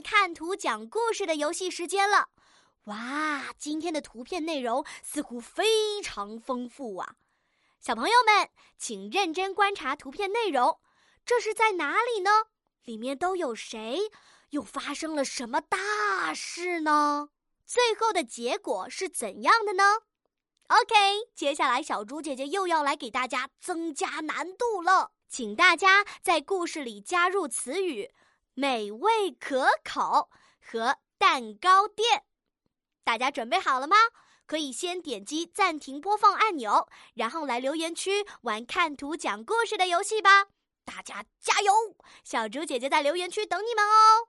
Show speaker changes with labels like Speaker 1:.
Speaker 1: 看图讲故事的游戏时间了。哇，今天的图片内容似乎非常丰富啊！小朋友们，请认真观察图片内容，这是在哪里呢？里面都有谁？又发生了什么大事呢？最后的结果是怎样的呢？OK，接下来小猪姐姐又要来给大家增加难度了，请大家在故事里加入词语“美味可口”和“蛋糕店”。大家准备好了吗？可以先点击暂停播放按钮，然后来留言区玩看图讲故事的游戏吧。大家加油！小猪姐姐在留言区等你们哦。